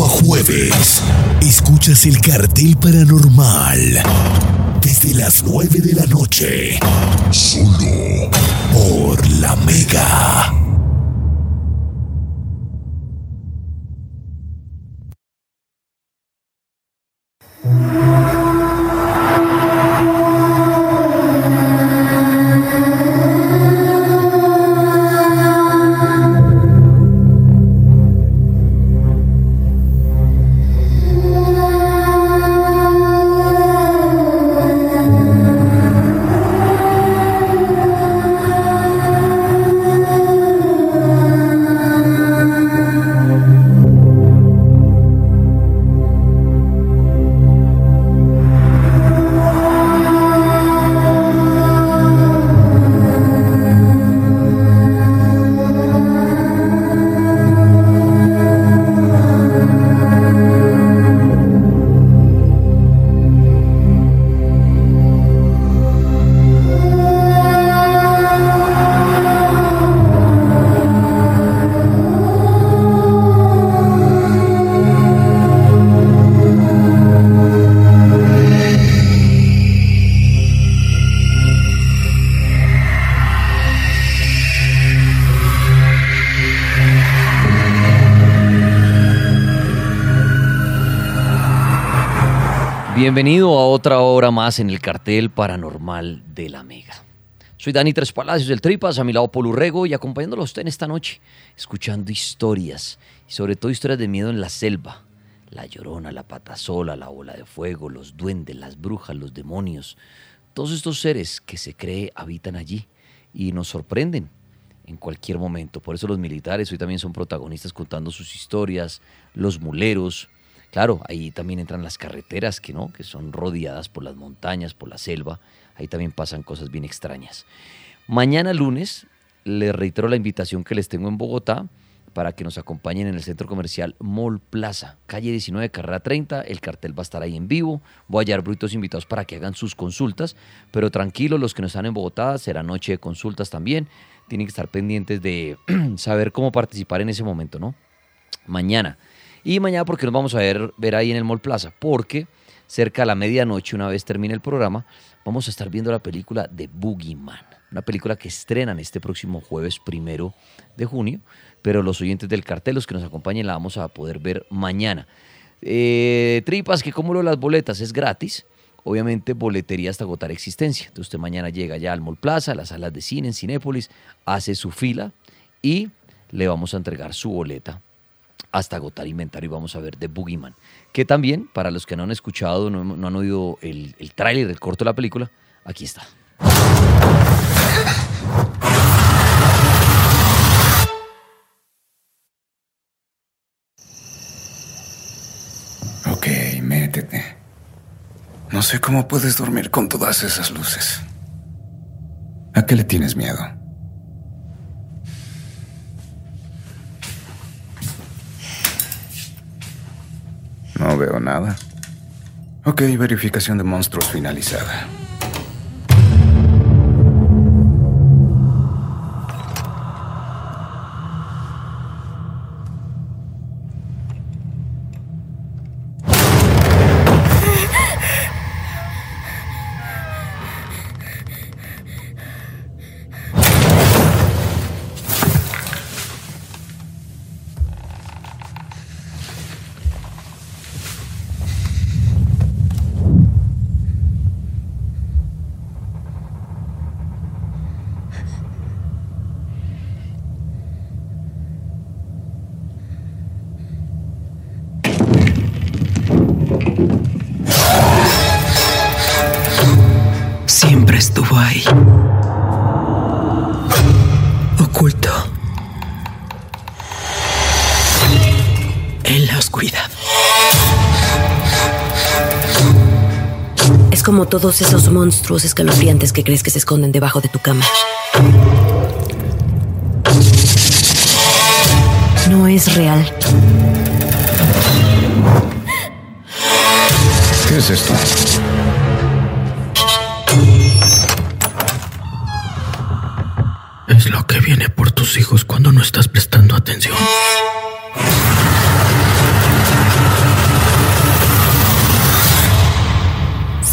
A jueves, escuchas el cartel paranormal desde las 9 de la noche, solo por la Mega. Bienvenido a otra hora más en el cartel paranormal de la Mega. Soy Dani Tres Palacios del Tripas, a mi lado Polo Rego y acompañándolo a usted en esta noche, escuchando historias y sobre todo historias de miedo en la selva. La llorona, la patasola, la bola de fuego, los duendes, las brujas, los demonios. Todos estos seres que se cree habitan allí y nos sorprenden en cualquier momento. Por eso los militares hoy también son protagonistas contando sus historias, los muleros, Claro, ahí también entran las carreteras que no, que son rodeadas por las montañas, por la selva. Ahí también pasan cosas bien extrañas. Mañana lunes les reitero la invitación que les tengo en Bogotá para que nos acompañen en el centro comercial Mall Plaza, calle 19, carrera 30. El cartel va a estar ahí en vivo. Voy a hallar brutos invitados para que hagan sus consultas, pero tranquilos, los que no están en Bogotá, será noche de consultas también. Tienen que estar pendientes de saber cómo participar en ese momento, ¿no? Mañana y mañana porque nos vamos a ver, ver ahí en el Mall Plaza, porque cerca a la medianoche, una vez termine el programa, vamos a estar viendo la película de Boogeyman, una película que estrenan este próximo jueves primero de junio, pero los oyentes del cartel, los que nos acompañen, la vamos a poder ver mañana. Eh, tripas, que como lo las boletas es gratis, obviamente boletería hasta agotar existencia. Entonces usted mañana llega ya al Mall Plaza, a las salas de cine en Cinépolis, hace su fila y le vamos a entregar su boleta hasta agotar inventario y vamos a ver The Boogeyman. Que también, para los que no han escuchado, no, han oído el, el tráiler del corto de la película, aquí está. Ok, métete. No sé cómo puedes dormir con todas esas luces. ¿A qué le tienes miedo? No veo nada. Ok, verificación de monstruos finalizada. Como todos esos monstruos escalofriantes que crees que se esconden debajo de tu cama. No es real. ¿Qué es esto? Es lo que viene por tus hijos cuando no estás prestando atención.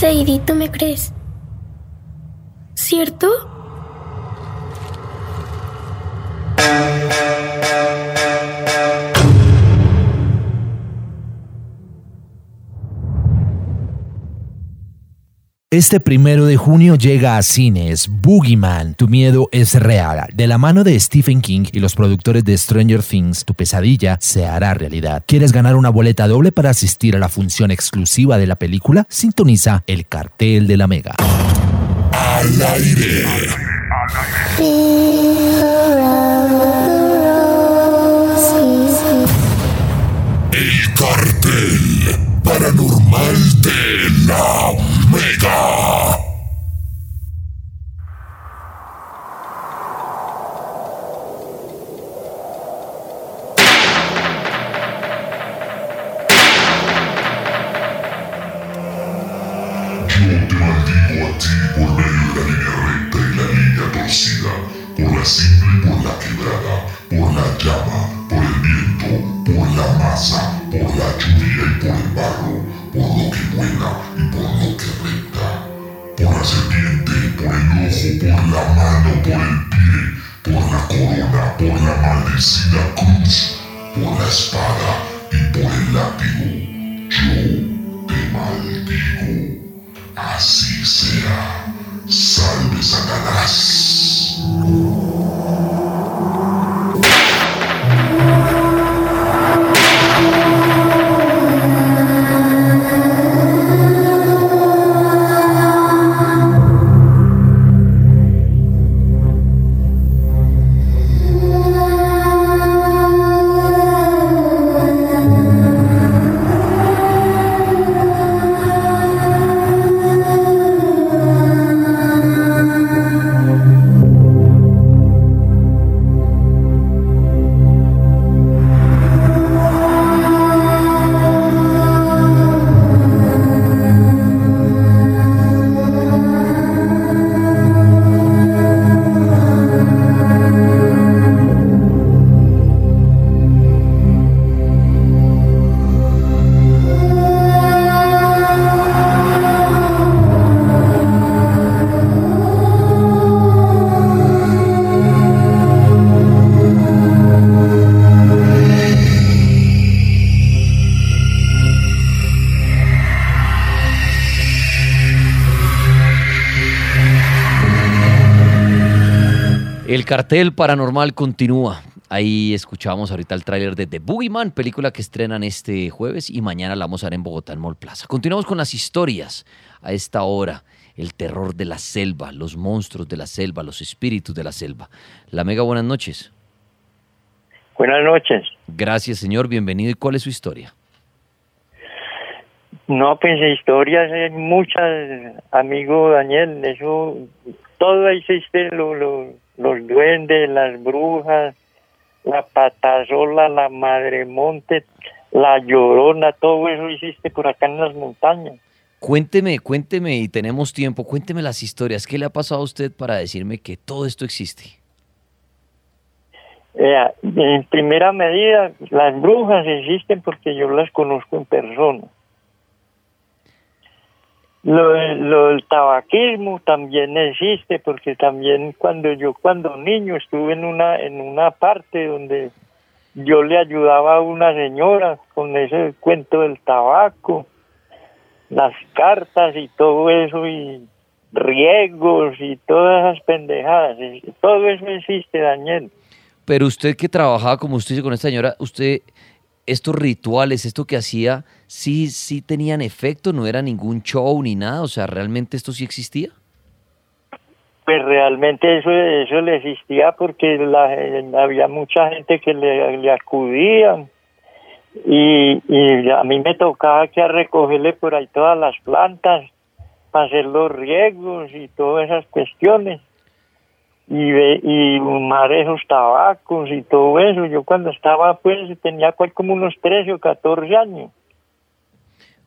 Sadie, ¿tú me crees? ¿Cierto? Este primero de junio llega a cines Boogeyman, Tu miedo es real. De la mano de Stephen King y los productores de Stranger Things, tu pesadilla se hará realidad. ¿Quieres ganar una boleta doble para asistir a la función exclusiva de la película? Sintoniza el cartel de la Mega. Al aire. El cartel paranormal de la Yo te maldigo a ti por medio de la línea recta y la línea torcida, por la cartel paranormal continúa. Ahí escuchábamos ahorita el tráiler de The Boogeyman, película que estrenan este jueves y mañana la vamos a ver en Bogotá, en Mall Plaza. Continuamos con las historias a esta hora. El terror de la selva, los monstruos de la selva, los espíritus de la selva. La Mega, buenas noches. Buenas noches. Gracias, señor. Bienvenido. ¿Y cuál es su historia? No, pues historias hay muchas, amigo Daniel. Eso, todo existe, lo, lo, los duendes, las brujas, la patasola, la madremonte, la llorona, todo eso existe por acá en las montañas. Cuénteme, cuénteme, y tenemos tiempo, cuénteme las historias. ¿Qué le ha pasado a usted para decirme que todo esto existe? Eh, en primera medida, las brujas existen porque yo las conozco en persona. Lo, lo del tabaquismo también existe porque también cuando yo cuando niño estuve en una en una parte donde yo le ayudaba a una señora con ese cuento del tabaco, las cartas y todo eso y riegos y todas esas pendejadas, todo eso existe, Daniel. Pero usted que trabajaba, como usted dice, con esta señora, usted, estos rituales, esto que hacía, sí, sí tenían efecto, no era ningún show ni nada, o sea, ¿realmente esto sí existía? Pues realmente eso, eso le existía porque la, había mucha gente que le, acudía y, a mí me tocaba que recogerle por ahí todas las plantas para hacer los riegos y todas esas cuestiones y, ve- y fumar esos tabacos y todo eso. Yo cuando estaba pues tenía cual como unos 13 o 14 años.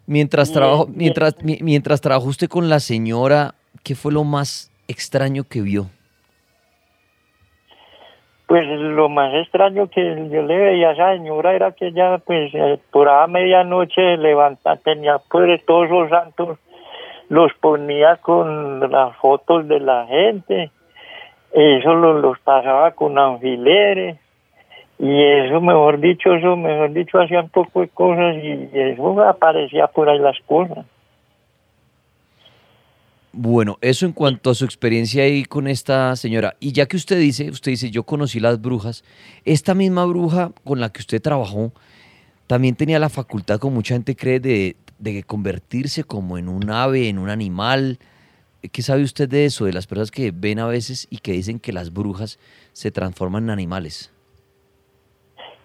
Mientras, trabajo, mientras, mi- mientras trabajó usted con la señora, ¿qué fue lo más extraño que vio? Pues lo más extraño que yo le veía a esa señora era que ella, pues, eh, por a medianoche levanta, tenía pues todos los santos, los ponía con las fotos de la gente, eso lo- los pasaba con alfileres, y eso, mejor dicho, eso, mejor dicho, hacía un poco de cosas y eso aparecía por ahí las cosas. Bueno, eso en cuanto a su experiencia ahí con esta señora. Y ya que usted dice, usted dice, yo conocí las brujas, esta misma bruja con la que usted trabajó también tenía la facultad, como mucha gente cree, de, de convertirse como en un ave, en un animal. ¿Qué sabe usted de eso? De las personas que ven a veces y que dicen que las brujas se transforman en animales.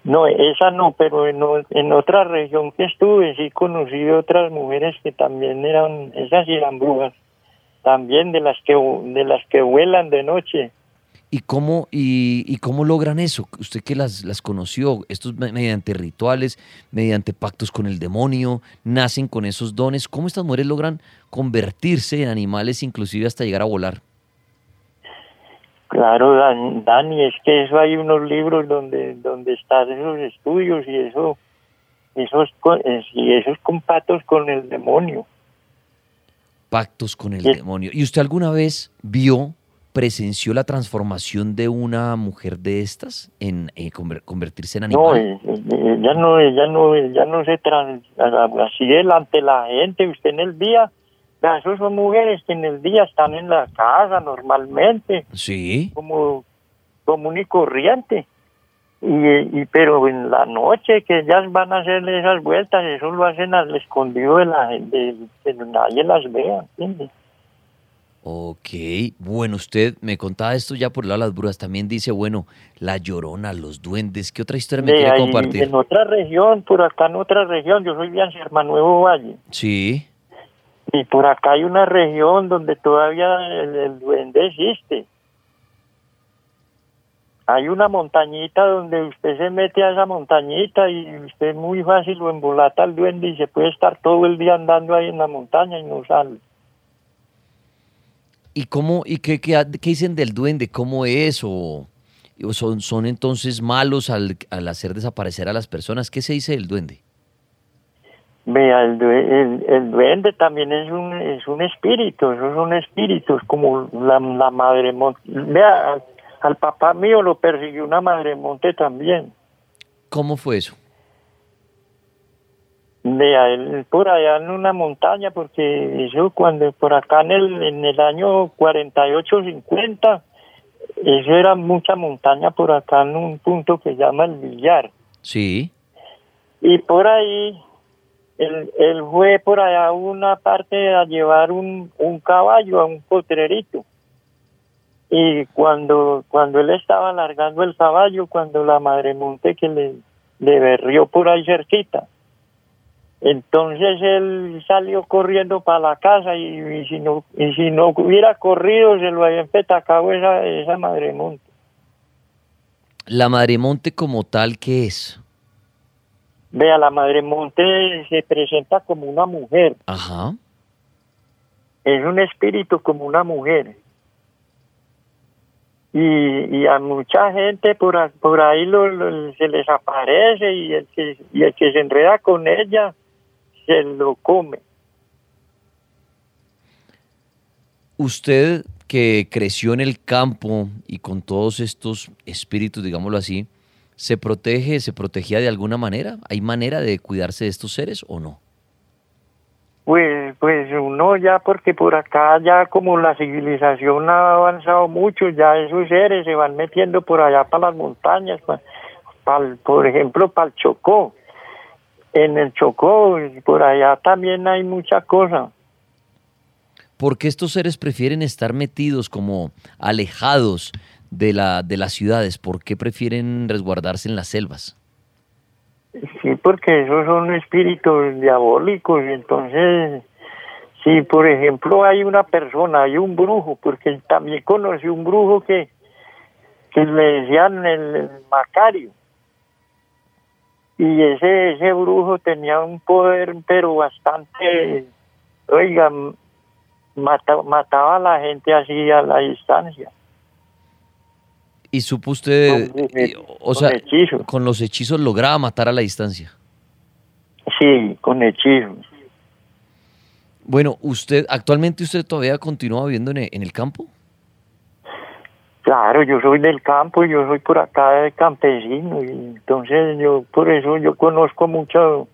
No, esa no, pero en, otra región que estuve sí conocí otras mujeres que también eran, esas eran brujas, también de las que de las que vuelan de noche. ¿Y cómo, y, y cómo logran eso? Usted que las, las conoció, estos me- mediante rituales, mediante pactos con el demonio, nacen con esos dones. ¿Cómo estas mujeres logran convertirse en animales, inclusive hasta llegar a volar? Claro, Dan- Dani, es que eso hay unos libros donde donde están esos estudios y eso esos y esos compactos con el demonio. Pactos con el Sí. demonio. ¿Y usted alguna vez vio, presenció la transformación de una mujer de estas en eh, conver- convertirse en No, animal? eh, eh, ella no, ella no, ella no se trans, así delante de la gente, usted en el día, esos son mujeres que en el día están en la casa normalmente, Sí. como común y corriente. Y, y pero en la noche que ellas van a hacerle esas vueltas, eso lo hacen al escondido de la de, que nadie las vea, ¿entiende? Ok, bueno, usted me contaba esto ya por el lado de las brujas. También dice, bueno, la llorona, los duendes. ¿Qué otra historia me De quiere ahí, compartir? En otra región, por acá en otra región, yo soy de Anserma Nuevo Valle. Sí. Y por acá hay una región donde todavía el, el duende existe. Hay una montañita donde usted se mete a esa montañita y usted muy fácil lo embolata al duende y se puede estar todo el día andando ahí en la montaña y no sale. ¿Y cómo, y qué, qué, qué dicen del duende? ¿Cómo es? ¿O, son, son entonces malos al, al hacer desaparecer a las personas? ¿Qué se dice del duende? Vea, el, el, el duende también es un, es un espíritu, esos son espíritus como la, la madre monte. Vea, al, al papá mío lo persiguió una madre monte también. ¿Cómo fue eso? De por allá en una montaña porque eso cuando por acá en el en el año 48 50 eso era mucha montaña por acá en un punto que llama el billar Sí. y por ahí él, él fue por allá a una parte a llevar un, un caballo a un potrerito y cuando cuando él estaba largando el caballo cuando la madre monte que le le berrió por ahí cerquita entonces él salió corriendo para la casa y, y si no y si no hubiera corrido se lo había empetacado esa, esa madre monte. La madre monte como tal, ¿qué es? Vea, la madre monte se presenta como una mujer, Ajá. es un espíritu como una mujer. Y, y a mucha gente por, por ahí lo- lo- se les aparece y el, que, y el que se enreda con ella se lo come. Usted que creció en el campo y con todos estos espíritus, digámoslo así, ¿se protege, se protegía de alguna manera? ¿Hay manera de cuidarse de estos seres o no? Pues, pues uno ya, porque por acá ya como la civilización ha avanzado mucho, ya esos seres se van metiendo por allá para las montañas, por ejemplo, para el Chocó. En el Chocó, por allá también hay mucha cosa. ¿Por qué estos seres prefieren estar metidos como alejados de, la, de las ciudades? ¿Por qué prefieren resguardarse en las selvas? Sí, porque esos son espíritus diabólicos. y Entonces, si por ejemplo hay una persona, hay un brujo, porque también conocí un brujo que, que le decían el Macario. Y ese, ese brujo tenía un poder, pero bastante, oiga, mata- mataba a la gente así a la distancia. Y supo usted, Con- eh, o con sea, hechizos. con los hechizos lograba matar a la distancia. Sí, con hechizos. Bueno, usted, actualmente usted todavía continúa viviendo en en el campo. Claro, yo soy del campo, yo soy por acá de campesino, y entonces yo por eso yo conozco mucho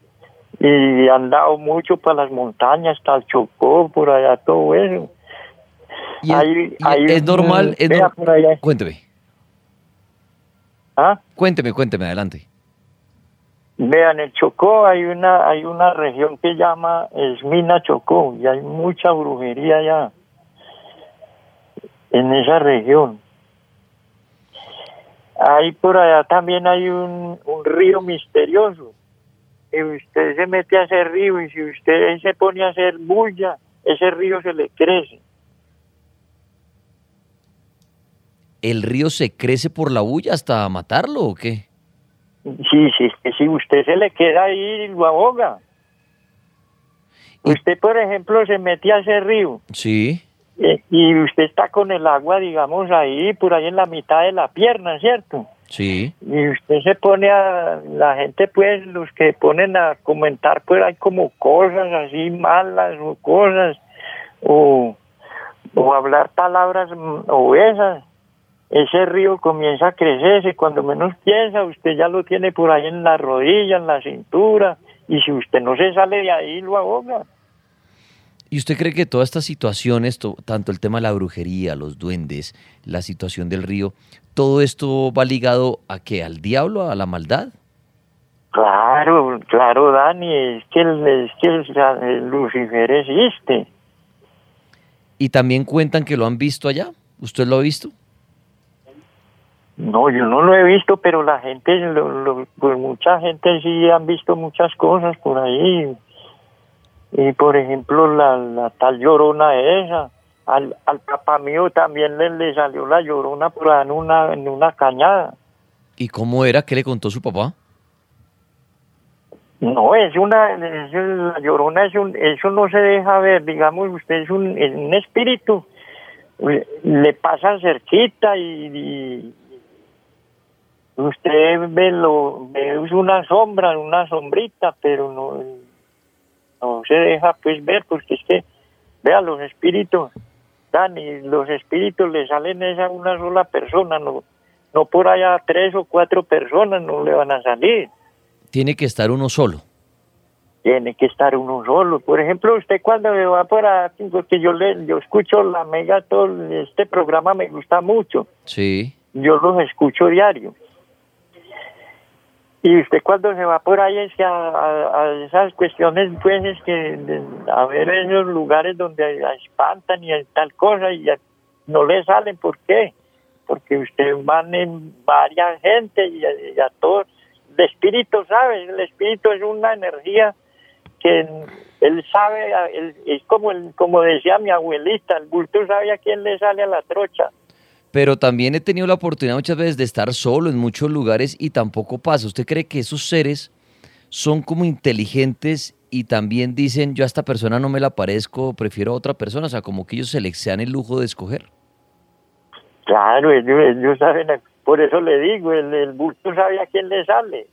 y he andado mucho para las montañas, hasta el Chocó, por allá todo eso. Y es, y normal, es vea nor- por allá. Cuénteme. ¿Ah? Cuénteme, cuénteme, adelante. Vean, el Chocó hay una hay una región que llama Esmina Chocó y hay mucha brujería allá en esa región. Ahí por allá también hay un, un río misterioso. Y usted se mete a ese río y si usted se pone a hacer bulla, ese río se le crece. ¿El río se crece por la bulla hasta matarlo o qué? Sí, sí, si usted se le queda ahí, lo ahoga. Usted, por ejemplo, se mete a ese río Sí. Eh, y usted está con el agua, digamos, ahí, por ahí en la mitad de la pierna, ¿cierto? Sí. Y usted se pone a, la gente pues, los que ponen a comentar, pues hay como cosas así malas o cosas, o, o hablar palabras obesas. Ese río comienza a crecerse, cuando menos piensa, usted ya lo tiene por ahí en la rodilla, en la cintura, y si usted no se sale de ahí, lo ahoga. ¿Y usted cree que todas estas situaciones, to- tanto el tema de la brujería, los duendes, la situación del río, todo esto va ligado a qué? ¿Al diablo, a la maldad? Claro, claro, Dani, es que el, es que el, el Lucifer existe. Y también cuentan que lo han visto allá. ¿Usted lo ha visto? No, yo no lo he visto, pero la gente, lo, lo- pues mucha gente sí han visto muchas cosas por ahí. Y por ejemplo, la, la tal llorona esa, al, al papá mío también le, le salió la llorona por en una, en una cañada. ¿Y cómo era? ¿Qué le contó su papá? No, es una, es- la llorona es un, eso no se deja ver, digamos, usted es un, es un espíritu, le, le pasa cerquita y, y usted ve lo, ve una sombra, una sombrita, pero no, no se deja pues ver, porque es que, vea, los espíritus, Dani, los espíritus le salen es a una sola persona, no, no por allá tres o cuatro personas no le van a salir Tiene que estar uno solo. tiene que estar uno solo. Por ejemplo, usted cuando me va para, porque yo le, yo escucho la mega, todo este programa me gusta mucho, Sí. yo los escucho diario. Y usted cuando se va por ahí es que a, esas cuestiones, pues es que a ver esos lugares donde espantan y tal cosa y no le salen, ¿por qué? Porque usted van en varias gente y a, y todos. El espíritu sabe, el espíritu es una energía que él sabe, es como el, como decía mi abuelita, el bulto sabe a quién le sale a la trocha. Pero también he tenido la oportunidad muchas veces de estar solo en muchos lugares y tampoco pasa. ¿Usted cree que esos seres son como inteligentes y también dicen, yo a esta persona no me la parezco, prefiero a otra persona? O sea, como que ellos se les dan el lujo de escoger. Claro, ellos, ellos saben, por eso le digo, el, el bulto sabe a quién le sale.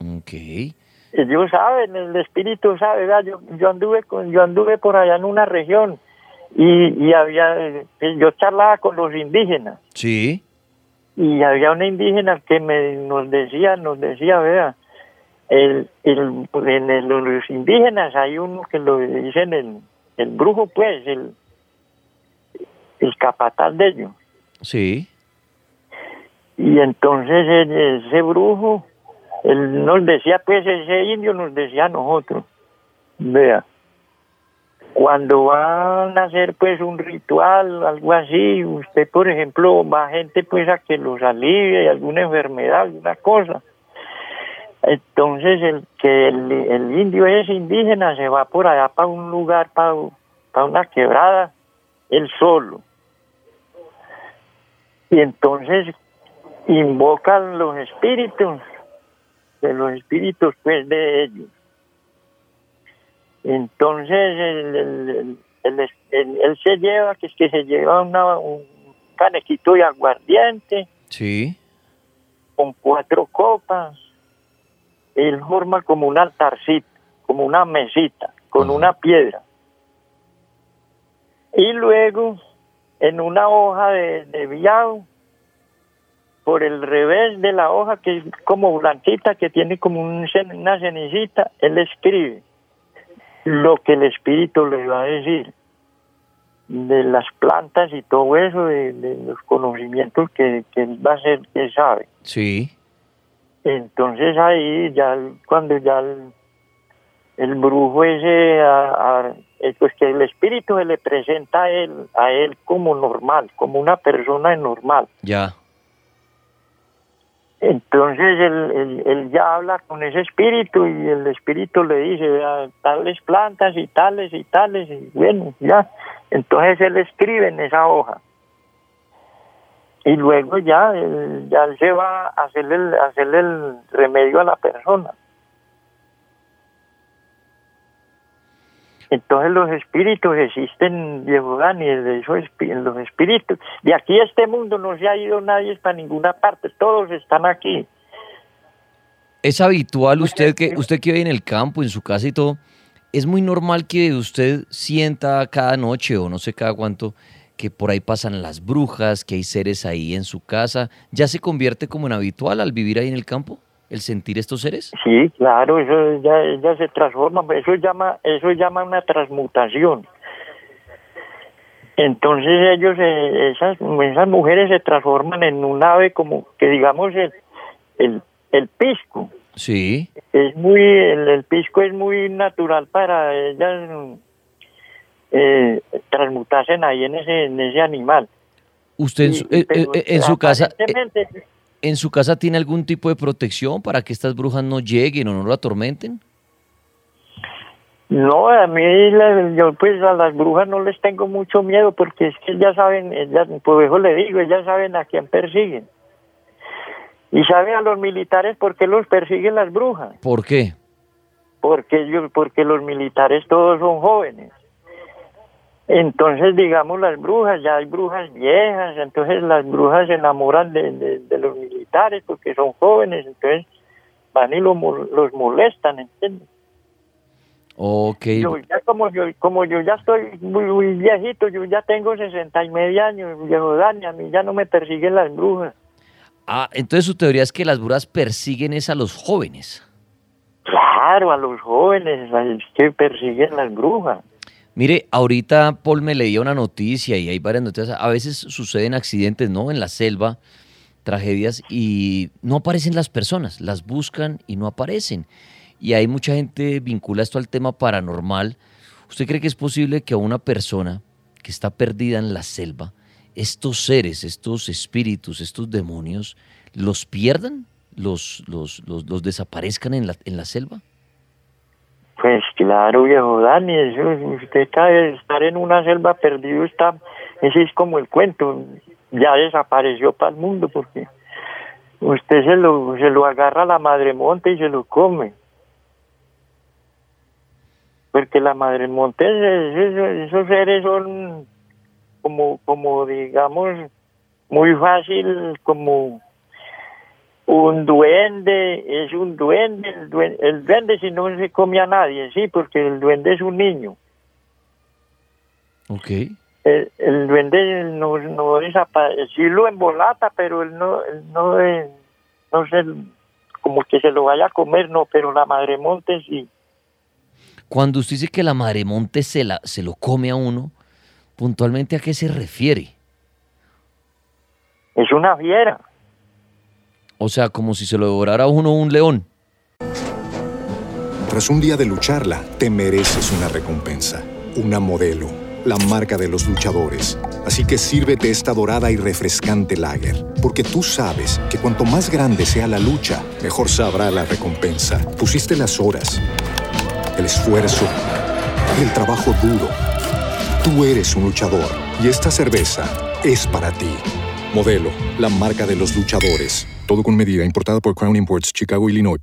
Ok. Ellos saben, el espíritu sabe, yo, yo anduve con, yo anduve por allá en una región y, y había, eh, yo charlaba con los indígenas Sí. y había una indígena que me nos decía, nos decía, vea, el, el, en el- los indígenas hay uno que lo dicen el, el brujo, pues, el, el capataz de ellos. Sí. Y entonces el- ese brujo, él nos decía, pues ese indio nos decía a nosotros, vea, cuando van a hacer pues un ritual, algo así, usted por ejemplo va gente pues a que los alivie alguna enfermedad, alguna cosa. Entonces el que el, indio es indígena se va por allá para un lugar, para, para una quebrada, él solo. Y entonces invocan los espíritus, de los espíritus pues de ellos. Entonces él, se lleva, que es que se lleva una, un canequito de aguardiente. Sí. Con cuatro copas. Él forma como un altarcito, como una mesita, con una piedra. Y luego, en una hoja de, de viado, por el revés de la hoja, que es como blanquita, que tiene como un, una cenicita, él escribe lo que el espíritu le va a decir de las plantas y todo eso, de, los conocimientos que, que, él va a ser, que sabe. Sí. Entonces ahí ya cuando ya el, brujo ese, eh, pues que el espíritu se le presenta a él, a él como normal, como una persona normal. Ya. Entonces él, él, ya habla con ese espíritu y el espíritu le dice tales plantas y tales y tales y bueno, ya. Entonces él escribe en esa hoja. Y luego ya, él, ya se va a hacerle el, el remedio a la persona. Entonces los espíritus existen, Diego Dani, de esos los espíritus. De aquí a este mundo no se ha ido nadie para ninguna parte, todos están aquí. Es habitual usted que usted que vive en el campo, en su casa y todo, es muy normal que usted sienta cada noche o no sé cada cuánto que por ahí pasan las brujas, que hay seres ahí en su casa, ¿ya se convierte como en habitual al vivir ahí en el campo? El sentir estos seres? Sí, claro, eso ya, se transforma, eso llama, eso llama una transmutación. Entonces ellos, eh, esas, esas mujeres se transforman en un ave como que digamos el, el, el pisco. Sí. Es muy, el, pisco es muy natural para ellas eh, transmutarse ahí en ese, en ese animal. Usted en su, eh, eh, en su casa... ¿En su casa tiene algún tipo de protección para que estas brujas no lleguen o no lo atormenten? No, a mí yo pues a las brujas no les tengo mucho miedo porque es que ya saben, ellas, pues eso le digo, ellas saben a quién persiguen. Y saben a los militares por qué los persiguen las brujas. ¿Por qué? Porque, yo, porque los militares todos son jóvenes. Entonces, digamos, las brujas, ya hay brujas viejas, entonces las brujas se enamoran de, los militares porque son jóvenes, entonces van y los molestan, ¿entiendes? Ok. Yo ya como yo, como yo ya estoy muy, viejito, yo ya tengo sesenta y medio años, viejo Dani, a mí ya no me persiguen las brujas. Ah, entonces su teoría es que las brujas persiguen es a los jóvenes. Claro, a los jóvenes, es que persiguen las brujas. Mire, ahorita Paul me leía una noticia y hay varias noticias. A veces suceden accidentes, ¿no? En la selva, tragedias y no aparecen las personas, las buscan y no aparecen. Y hay mucha gente vincula esto al tema paranormal. ¿Usted cree que es posible que a una persona que está perdida en la selva, estos seres, estos espíritus, estos demonios, los pierdan, los, los, los, desaparezcan en la, en la selva? Pues claro, viejo Dani, eso, usted está, estar en una selva perdido está, ese es como el cuento, ya desapareció para el mundo porque usted se lo, se lo agarra a la madre monte y se lo come. Porque la madre monte, esos seres son como, como digamos, muy fácil, como un duende es un duende el, duende, si no se come a nadie, sí, porque el duende es un niño. Ok. El, duende no, no desaparece, sí lo embolata, pero él no, no, no se, como que se lo vaya a comer, no, pero la madre monte sí. Cuando usted dice que la madre monte se, la, se lo come a uno, puntualmente a qué se refiere? Es una fiera. O sea, como si se lo devorara uno un león. Tras un día de lucharla, te mereces una recompensa una modelo, la marca de los luchadores. Así que sírvete esta dorada y refrescante lager, porque tú sabes que cuanto más grande sea la lucha, mejor sabrá la recompensa. Pusiste las horas, el esfuerzo, el trabajo duro. Tú eres un luchador y esta cerveza es para ti. Modelo, la marca de los luchadores. Todo con medida, importada por Crown Imports, Chicago, Illinois.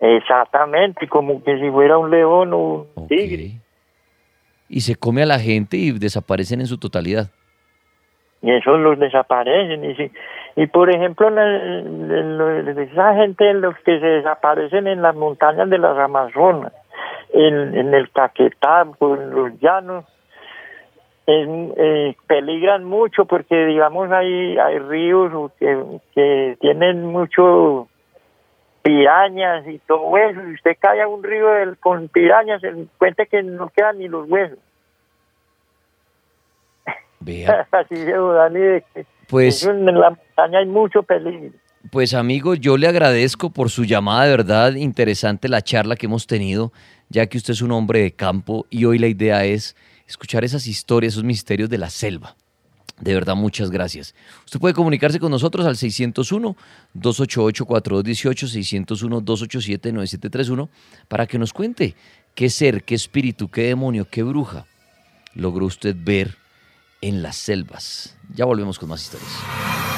Exactamente, como que si fuera un león o un tigre. Y se come a la gente y desaparecen en su totalidad. Y esos los desaparecen. Y, si, y por ejemplo, la- la- la- esa gente, los que se desaparecen en las montañas de las Amazonas, en, en el Caquetá, por los llanos, es- eh, peligran mucho porque, digamos, hay, hay ríos que, que tienen mucho pirañas y todo eso. Si usted cae a un río del- con pirañas, se cuenta que no quedan ni los huesos. Así se de que Pues- en la montaña hay mucho peligro. Pues amigo, yo le agradezco por su llamada, de verdad interesante la charla que hemos tenido, ya que usted es un hombre de campo y hoy la idea es escuchar esas historias, esos misterios de la selva. De verdad, muchas gracias. Usted puede comunicarse con nosotros al 601-288-4218, 601-287-9731, para que nos cuente qué ser, qué espíritu, qué demonio, qué bruja logró usted ver en las selvas. Ya volvemos con más historias.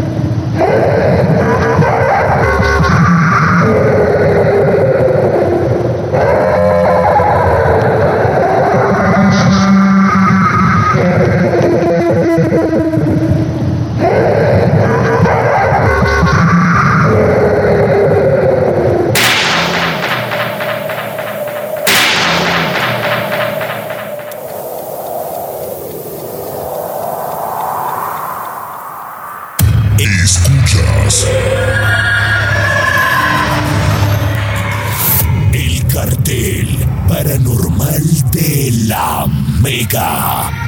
Escuchas. El cartel paranormal de la Mega.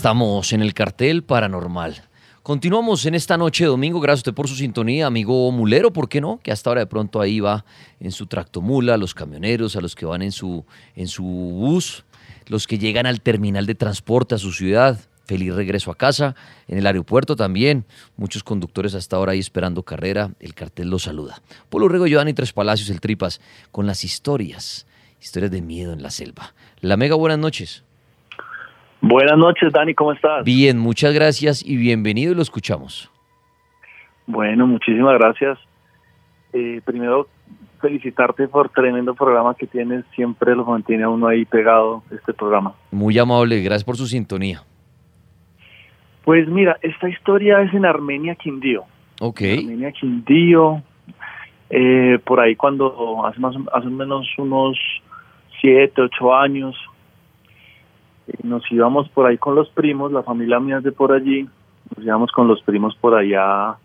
Estamos en el cartel paranormal. Continuamos en esta noche de domingo. Gracias a usted por su sintonía, amigo mulero, ¿por qué no? Que hasta ahora de pronto ahí va en su tractomula, a los camioneros, a los que van en su, en su bus, los que llegan al terminal de transporte a su ciudad. Feliz regreso a casa. En el aeropuerto también. Muchos conductores hasta ahora ahí esperando carrera. El cartel los saluda. Polo Rego, y Tres Palacios, el Tripas, con las historias. Historias de miedo en la selva. La Mega, buenas noches. Buenas noches, Dani, ¿cómo estás? Bien, muchas gracias y bienvenido y lo escuchamos. Bueno, muchísimas gracias. Eh, primero, felicitarte por tremendo programa que tienes, siempre lo mantiene a uno ahí pegado este programa. Muy amable, gracias por su sintonía. Pues mira, esta historia es en Armenia, Quindío. Ok. Armenia, Quindío, eh, por ahí cuando hace más hace menos unos siete, ocho años, nos íbamos por ahí con los primos, la familia mía es de por allí, nos íbamos con los primos por allá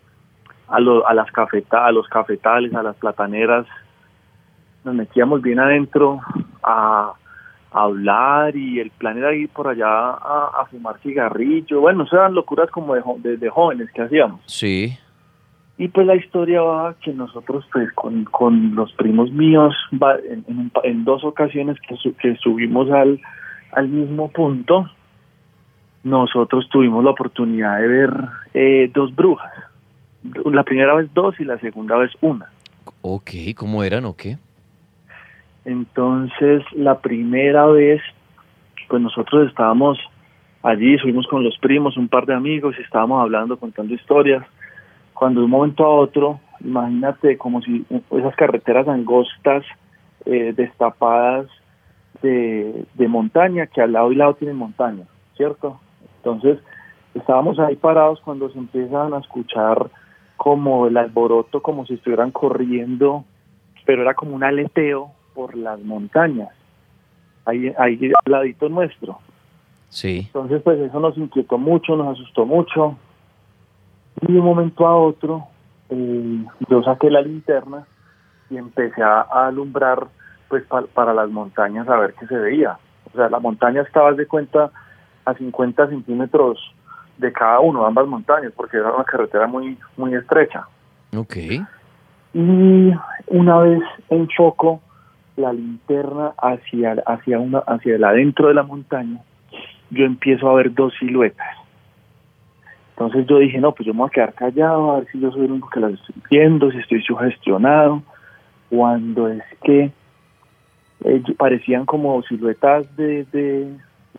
a, lo, a las cafeta, a los cafetales, a las plataneras, nos metíamos bien adentro a, hablar y el plan era ir por allá a, fumar cigarrillo, bueno, eso eran locuras como de, de, jóvenes que hacíamos. Sí. Y pues la historia va que nosotros pues con, con los primos míos va, en, en, dos ocasiones que, que subimos al, al mismo punto, nosotros tuvimos la oportunidad de ver eh, dos brujas. La primera vez dos y la segunda vez una. Ok, ¿cómo eran o qué? Entonces, la primera vez, pues nosotros estábamos allí, subimos con los primos, un par de amigos, y estábamos hablando, contando historias. Cuando de un momento a otro, imagínate como si esas carreteras angostas, eh, destapadas, de, montaña, que al lado y lado tienen montaña, ¿cierto? Entonces, estábamos ahí parados cuando se empiezan a escuchar como el alboroto, como si estuvieran corriendo, pero era como un aleteo por las montañas, ahí, ahí al ladito nuestro. Sí. Entonces, pues eso nos inquietó mucho, nos asustó mucho. Y de un momento a otro, eh, yo saqué la linterna y empecé a alumbrar pues para las montañas a ver qué se veía. O sea, la montaña estaba de cuenta a 50 centímetros de cada uno, ambas montañas, porque era una carretera muy, muy estrecha. Ok. Y una vez enfoco la linterna hacia, hacia, una, hacia el adentro de la montaña, yo empiezo a ver dos siluetas. Entonces yo dije, no, pues yo me voy a quedar callado, a ver si yo soy el único que las estoy viendo, si estoy sugestionado. Cuando es que eh, parecían como siluetas de,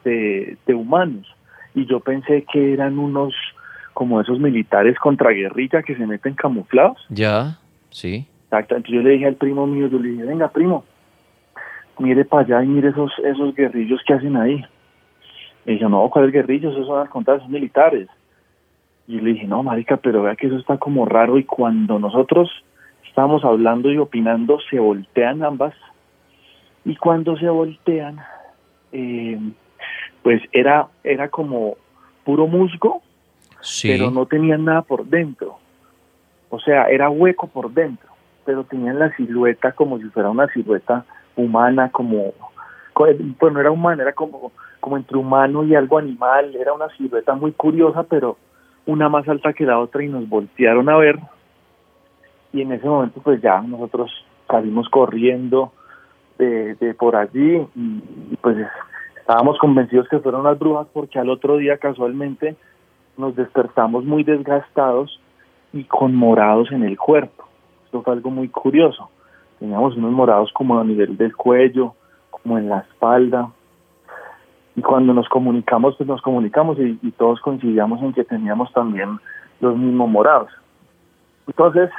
de, humanos y yo pensé que eran unos como esos militares contra guerrilla que se meten camuflados. Ya, sí. Exacto, entonces yo le dije al primo mío, yo le dije, venga primo, mire para allá y mire esos, esos guerrillos que hacen ahí. Y dijo, no, ¿cuáles guerrillos? Esos son al contrario, son militares. Y le dije, no, marica, pero vea que eso está como raro y cuando nosotros estábamos hablando y opinando, se voltean ambas y cuando se voltean, eh, pues era, era como puro musgo, pero no tenían nada por dentro. O sea, era hueco por dentro, pero tenían la silueta como si fuera una silueta humana, como, pues no era humana, era como, como entre humano y algo animal, era una silueta muy curiosa, pero una más alta que la otra y nos voltearon a ver. Y en ese momento pues ya nosotros salimos corriendo, de, por allí y, pues estábamos convencidos que fueron las brujas porque al otro día casualmente nos despertamos muy desgastados y con morados en el cuerpo. Esto fue algo muy curioso. Teníamos unos morados como a nivel del cuello, como en la espalda. Y cuando nos comunicamos, pues nos comunicamos y, y todos coincidíamos en que teníamos también los mismos morados. Entonces,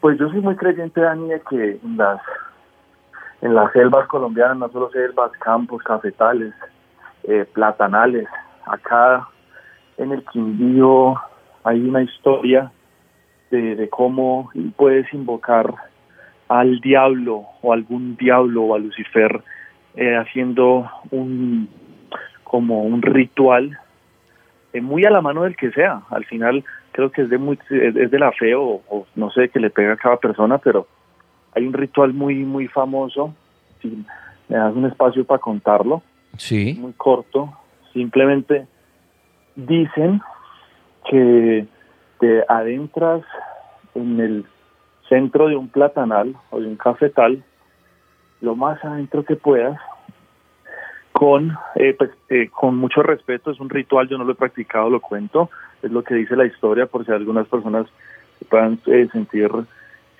pues yo soy muy creyente, Dani, de que las en las selvas colombianas, no solo selvas, campos, cafetales, eh, platanales. Acá en el Quindío hay una historia de, cómo puedes invocar al diablo o algún diablo o a Lucifer eh, haciendo un como un ritual eh, muy a la mano del que sea. Al final creo que es de muy es de la fe o, o no sé que le pega a cada persona, pero hay un ritual muy, muy famoso, si me das un espacio para contarlo, sí. muy corto, simplemente dicen que te adentras en el centro de un platanal o de un cafetal, lo más adentro que puedas, con, eh, pues, eh, con mucho respeto, es un ritual, yo no lo he practicado, lo cuento, es lo que dice la historia, por si algunas personas se puedan eh, sentir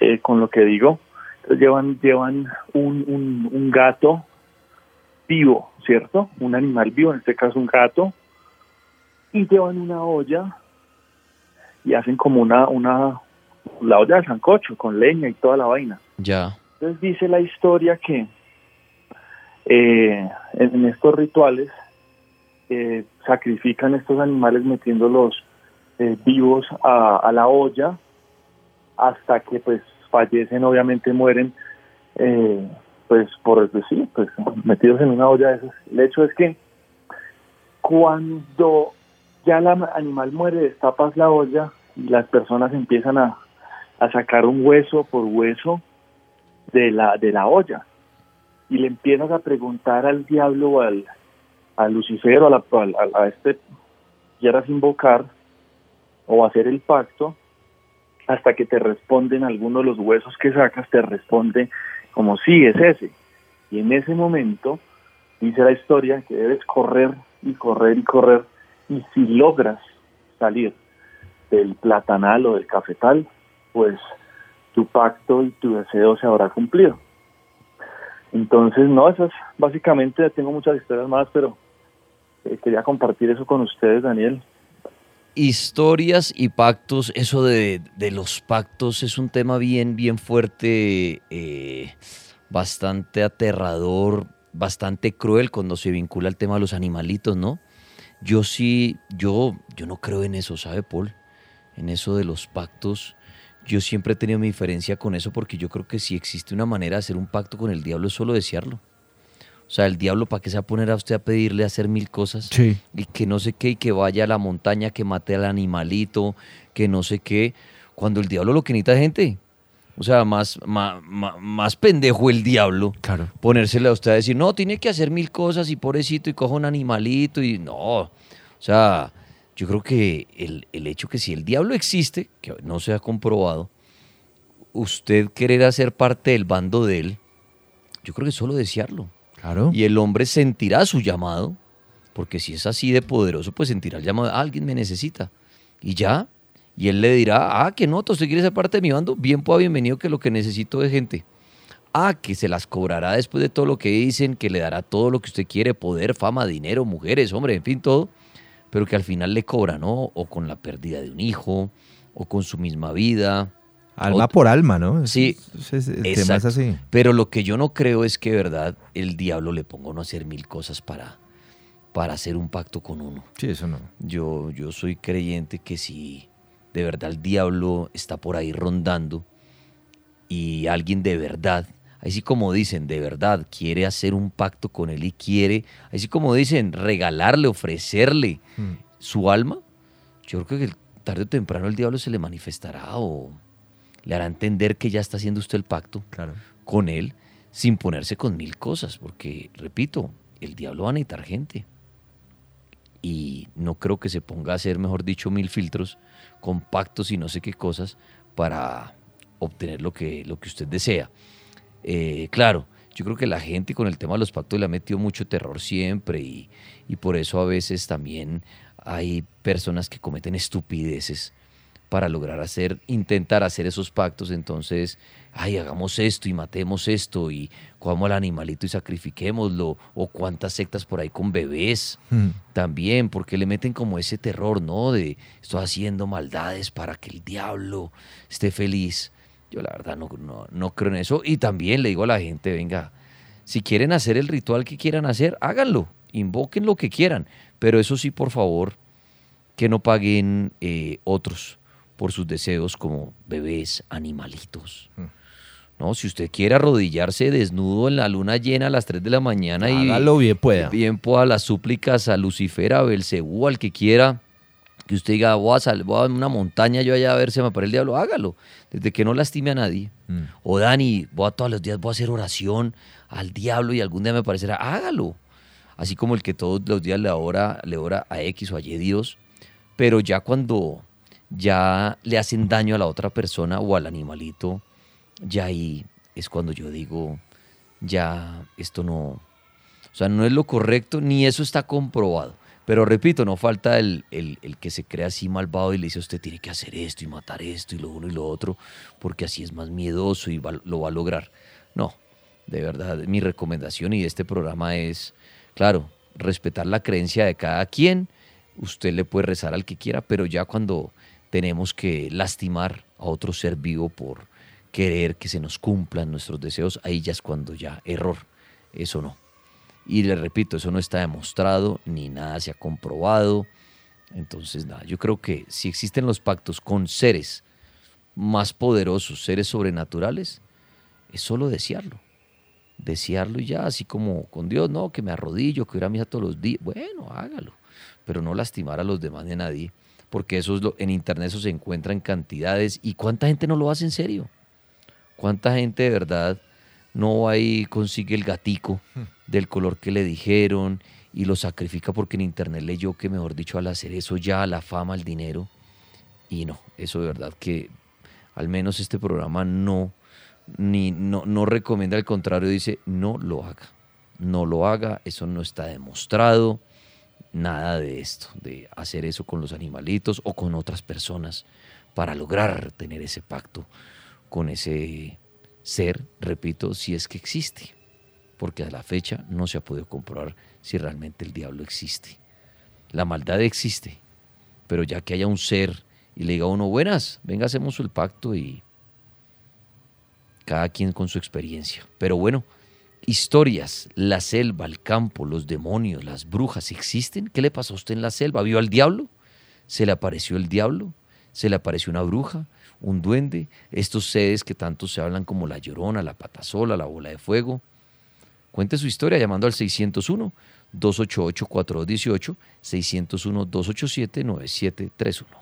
eh, con lo que digo. Llevan, llevan un, un, un gato vivo, ¿cierto? Un animal vivo, en este caso un gato, y llevan una olla y hacen como una, una, la olla de sancocho con leña y toda la vaina. Ya. Entonces dice la historia que eh, en, en estos rituales eh, sacrifican estos animales metiéndolos eh, vivos a, a la olla hasta que pues fallecen, obviamente mueren, eh, pues por pues, sí, pues metidos en una olla de esos. El hecho es que cuando ya el animal muere, destapas la olla y las personas empiezan a, a sacar un hueso por hueso de la, de la olla y le empiezas a preguntar al diablo o al, a Lucifer o a, la, a este quieras invocar o hacer el pacto hasta que te responden algunos de los huesos que sacas, te responde como sí, es ese. Y en ese momento, dice la historia, que debes correr y correr y correr, y si logras salir del platanal o del cafetal, pues tu pacto y tu deseo se habrá cumplido. Entonces, no, eso es básicamente, tengo muchas historias más, pero eh, quería compartir eso con ustedes, Daniel. Historias y pactos, eso de, de los pactos es un tema bien, bien fuerte, eh, bastante aterrador, bastante cruel cuando se vincula al tema de los animalitos, ¿no? Yo sí, yo, yo no creo en eso, ¿sabe, Paul? En eso de los pactos. Yo siempre he tenido mi diferencia con eso porque yo creo que si existe una manera de hacer un pacto con el diablo es solo desearlo. O sea, el diablo, ¿para qué se va a poner a usted a pedirle hacer mil cosas? Sí. Y que no sé qué, y que vaya a la montaña, que mate al animalito, que no sé qué. Cuando el diablo lo que necesita es gente. O sea, más, más, más, pendejo el diablo. Claro. Ponérsele a usted a decir, no, tiene que hacer mil cosas y pobrecito, y coja un animalito, y no. O sea, yo creo que el, el hecho que si el diablo existe, que no se ha comprobado, usted querer hacer parte del bando de él, yo creo que es solo desearlo. Y el hombre sentirá su llamado, porque si es así de poderoso, pues sentirá el llamado, alguien me necesita. Y ya, y él le dirá, ah, que no, usted quiere ser parte de mi bando, bien pueda bienvenido que lo que necesito es gente. Ah, que se las cobrará después de todo lo que dicen, que le dará todo lo que usted quiere, poder, fama, dinero, mujeres, hombre, en fin, todo, pero que al final le cobra, ¿no? O con la pérdida de un hijo, o con su misma vida. Alma por alma, ¿no? Sí, Es- es- es así. Pero lo que yo no creo es que, de verdad, el diablo le ponga a uno a hacer mil cosas para, para hacer un pacto con uno. Sí, eso no. Yo, yo soy creyente que si de verdad el diablo está por ahí rondando y alguien de verdad, así como dicen, de verdad quiere hacer un pacto con él y quiere, así como dicen, regalarle, ofrecerle Mm. su alma, yo creo que tarde o temprano el diablo se le manifestará o le hará entender que ya está haciendo usted el pacto Claro. con él sin ponerse con mil cosas, porque, repito, el diablo va a necesitar gente. Y no creo que se ponga a hacer, mejor dicho, mil filtros con pactos y no sé qué cosas para obtener lo que, lo que usted desea. Eh, claro, yo creo que la gente con el tema de los pactos le ha metido mucho terror siempre y, y por eso a veces también hay personas que cometen estupideces para lograr hacer, intentar hacer esos pactos. Entonces, ay, hagamos esto y matemos esto y cojamos al animalito y sacrifiquémoslo. O cuántas sectas por ahí con bebés Mm. también, porque le meten como ese terror, ¿no? De estoy haciendo maldades para que el diablo esté feliz. Yo la verdad no, no, no creo en eso. Y también le digo a la gente, venga, si quieren hacer el ritual que quieran hacer, háganlo, invoquen lo que quieran. Pero eso sí, por favor, que no paguen eh, otros por sus deseos como bebés, animalitos. No, si usted quiere arrodillarse desnudo en la luna llena a las 3 de la mañana y Hágalo bien pueda. bien pueda las súplicas a Lucifer, a Belcebú, al que quiera, que usted diga, voy a, sal- voy a una montaña yo allá a ver si me aparece el diablo, hágalo, desde que no lastime a nadie. Mm. O Dani, voy a todos los días, voy a hacer oración al diablo y algún día me aparecerá, hágalo. así como el que todos los días le ora, le ora a X o a Y Dios, pero ya cuando ya le hacen daño a la otra persona o al animalito, ya ahí es cuando yo digo, ya esto no, o sea, no es lo correcto, ni eso está comprobado. Pero repito, no falta el, el, que se crea así malvado y le dice usted tiene que hacer esto y matar esto y lo uno y lo otro, porque así es más miedoso y lo va a lograr. No, de verdad, mi recomendación y este programa es, claro, respetar la creencia de cada quien. Usted le puede rezar al que quiera, pero ya cuando tenemos que lastimar a otro ser vivo por querer que se nos cumplan nuestros deseos, ahí ya es cuando ya error. Eso no. Y le repito, eso no está demostrado ni nada se ha comprobado. Entonces, nada, yo creo que si existen los pactos con seres más poderosos, seres sobrenaturales, es solo desearlo. Desearlo y ya, así como con Dios, no, que me arrodillo, que ir a misa todos los días. Bueno, hágalo, pero no lastimar a los demás de nadie porque eso es lo, en internet eso se encuentra en cantidades. ¿Y cuánta gente no lo hace en serio? ¿Cuánta gente de verdad no va y consigue el gatico del color que le dijeron y lo sacrifica porque en internet leyó que, mejor dicho, al hacer eso ya la fama, el dinero? Y no, eso de verdad que al menos este programa no, ni, no, no recomienda, al contrario, dice no lo haga. No lo haga, eso no está demostrado nada de esto, de hacer eso con los animalitos o con otras personas para lograr tener ese pacto con ese ser, repito, si es que existe, porque a la fecha no se ha podido comprobar si realmente el diablo existe. La maldad existe, pero ya que haya un ser y le diga a uno, buenas, venga, hacemos el pacto y cada quien con su experiencia. Pero bueno, historias, la selva, el campo, los demonios, las brujas, ¿existen? ¿Qué le pasó a usted en la selva? ¿Vio al diablo? ¿Se le apareció el diablo? ¿Se le apareció una bruja? ¿Un duende? Estos seres que tanto se hablan como la llorona, la patasola, la bola de fuego. Cuente su historia llamando al 601 288 4218 601 287 9731.